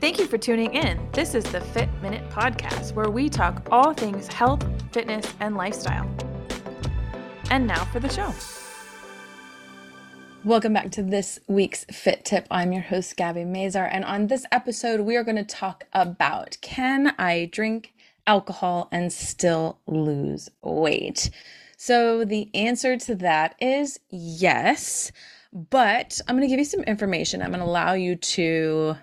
Thank you for tuning in. This is the Fit Minute Podcast, where we talk all things health, fitness, and lifestyle. And now for the show. Welcome back to this week's Fit Tip. I'm your host, Gabby Mazar, and on this episode, we are going to talk about can I drink alcohol and still lose weight? So, the answer to that is yes, but I'm going to give you some information. I'm going to allow you to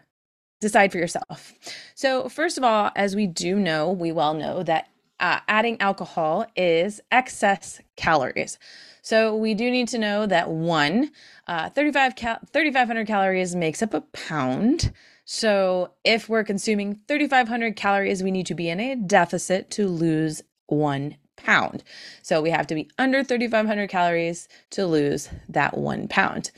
decide for yourself. So, first of all, as we do know, we well know that uh, adding alcohol is excess calories. So, we do need to know that one, uh, 35 cal- 3,500 calories makes up a pound. So, if we're consuming 3,500 calories, we need to be in a deficit to lose one pound. So, we have to be under 3,500 calories to lose that one pound.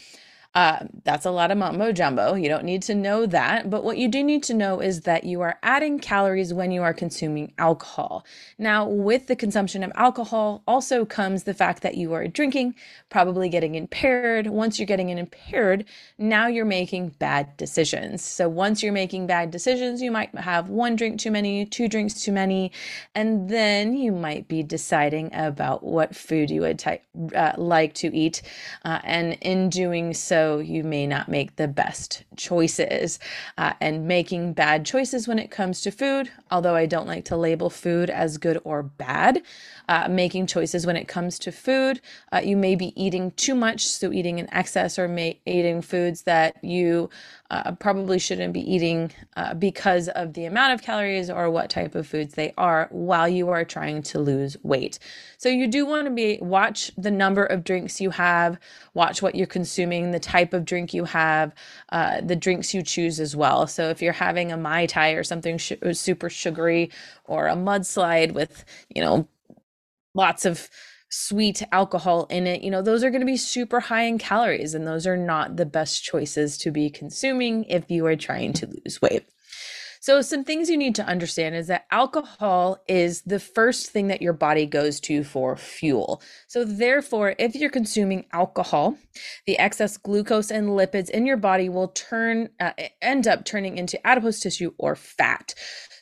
Uh, that's a lot of mumbo jumbo. You don't need to know that. But what you do need to know is that you are adding calories when you are consuming alcohol. Now, with the consumption of alcohol also comes the fact that you are drinking, probably getting impaired. Once you're getting impaired, now you're making bad decisions. So once you're making bad decisions, you might have one drink too many, two drinks too many, and then you might be deciding about what food you would uh, like to eat. Uh, and in doing so, so you may not make the best choices. Uh, and making bad choices when it comes to food, although I don't like to label food as good or bad, uh, making choices when it comes to food, uh, you may be eating too much, so eating in excess, or may, eating foods that you uh, probably shouldn't be eating uh, because of the amount of calories or what type of foods they are while you are trying to lose weight. So you do want to be watch the number of drinks you have, watch what you're consuming, the type of drink you have, uh, the drinks you choose as well. So if you're having a mai tai or something sh- super sugary, or a mudslide with you know lots of sweet alcohol in it, you know, those are going to be super high in calories and those are not the best choices to be consuming if you are trying to lose weight. So, some things you need to understand is that alcohol is the first thing that your body goes to for fuel. So, therefore, if you're consuming alcohol, the excess glucose and lipids in your body will turn, uh, end up turning into adipose tissue or fat.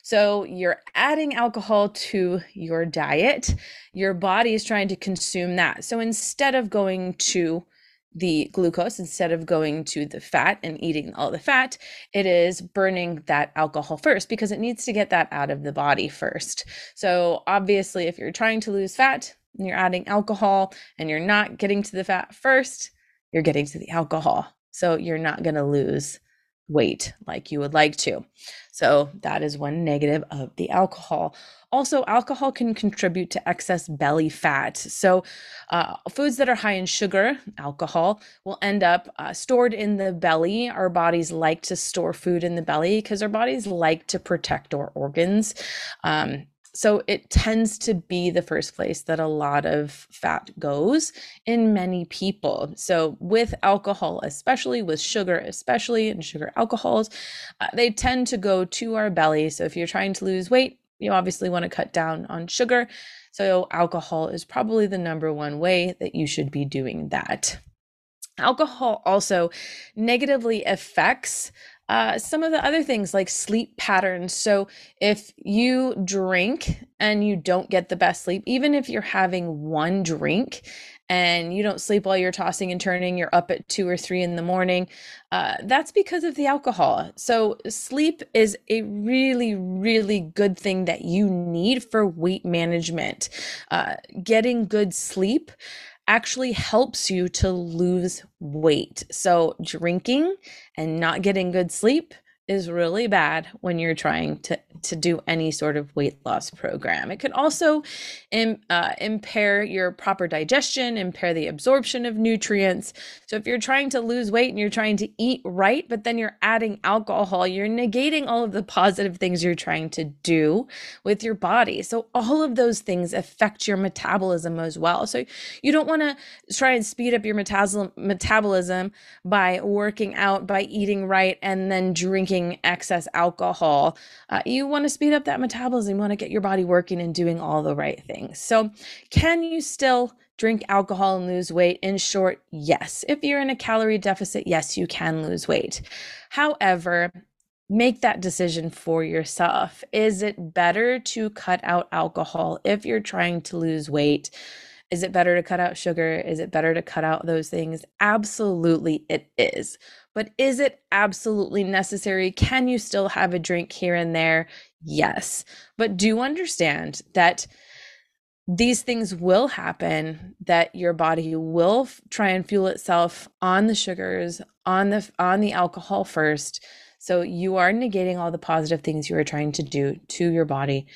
So, you're adding alcohol to your diet, your body is trying to consume that. So, instead of going to the glucose instead of going to the fat and eating all the fat it is burning that alcohol first because it needs to get that out of the body first. So obviously if you're trying to lose fat and you're adding alcohol and you're not getting to the fat first you're getting to the alcohol. So you're not going to lose weight like you would like to so that is one negative of the alcohol also, alcohol can contribute to excess belly fat. So, uh, foods that are high in sugar, alcohol, will end up uh, stored in the belly. Our bodies like to store food in the belly because our bodies like to protect our organs. Um, so it tends to be the first place that a lot of fat goes in many people. So with alcohol, especially with sugar, especially and sugar alcohols, uh, they tend to go to our belly. So if you're trying to lose weight, you obviously want to cut down on sugar. So, alcohol is probably the number one way that you should be doing that. Alcohol also negatively affects uh, some of the other things like sleep patterns. So, if you drink and you don't get the best sleep, even if you're having one drink and you don't sleep while you're tossing and turning, you're up at two or three in the morning, uh, that's because of the alcohol. So, sleep is a really, really good thing that you need for weight management. Uh, getting good sleep actually helps you to lose weight. So, drinking and not getting good sleep is really bad when you're trying to to do any sort of weight loss program. It can also Im, uh, impair your proper digestion, impair the absorption of nutrients. So if you're trying to lose weight and you're trying to eat right, but then you're adding alcohol, you're negating all of the positive things you're trying to do with your body. So all of those things affect your metabolism as well. So you don't want to try and speed up your metabolism by working out, by eating right, and then drinking drinking excess alcohol, uh, you want to speed up that metabolism. You want to get your body working and doing all the right things. So, can you still drink alcohol and lose weight? In short, yes. If you're in a calorie deficit, yes, you can lose weight. However, make that decision for yourself. Is it better to cut out alcohol if you're trying to lose weight? Is it better to cut out sugar? Is it better to cut out those things? Absolutely, it is. But is it absolutely necessary? Can you still have a drink here and there? Yes. But do understand that these things will happen that your body will f- try and fuel itself on the sugars on the on the alcohol first so you are negating all the positive things you are trying to do to your body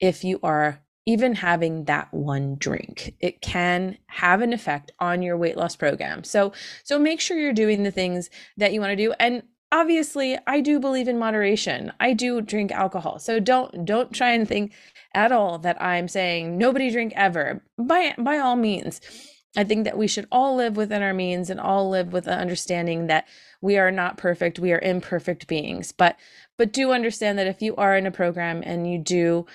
if you are even having that one drink it can have an effect on your weight loss program. So so make sure you're doing the things that you want to do and obviously i do believe in moderation. I do drink alcohol so don't don't try and think at all that i'm saying nobody drink ever. By by all means i think that we should all live within our means and all live with the understanding that we are not perfect we are imperfect beings. But but do understand that if you are in a program and you do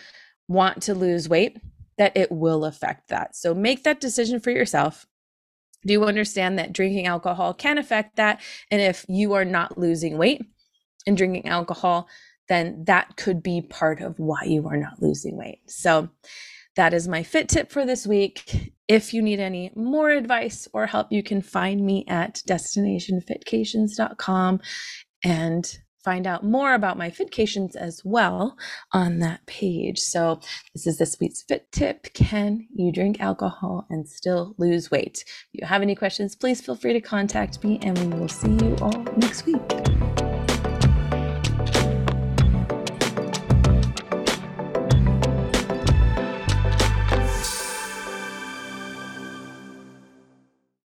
want to lose weight, that it will affect that. So make that decision for yourself. Do you understand that drinking alcohol can affect that? And if you are not losing weight and drinking alcohol, then that could be part of why you are not losing weight. So that is my fit tip for this week. If you need any more advice or help, you can find me at destinationfitcations.com and find out more about my fitcations as well on that page. So, this is this week's fit tip. Can you drink alcohol and still lose weight? If you have any questions, please feel free to contact me, and we will see you all next week.